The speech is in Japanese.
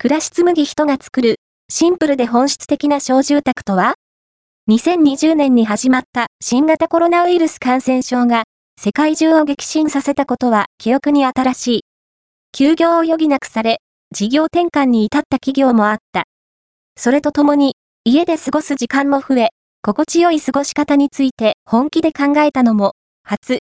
暮らし紡ぎ人が作る、シンプルで本質的な小住宅とは ?2020 年に始まった新型コロナウイルス感染症が世界中を激震させたことは記憶に新しい。休業を余儀なくされ、事業転換に至った企業もあった。それとともに、家で過ごす時間も増え、心地よい過ごし方について本気で考えたのも、初。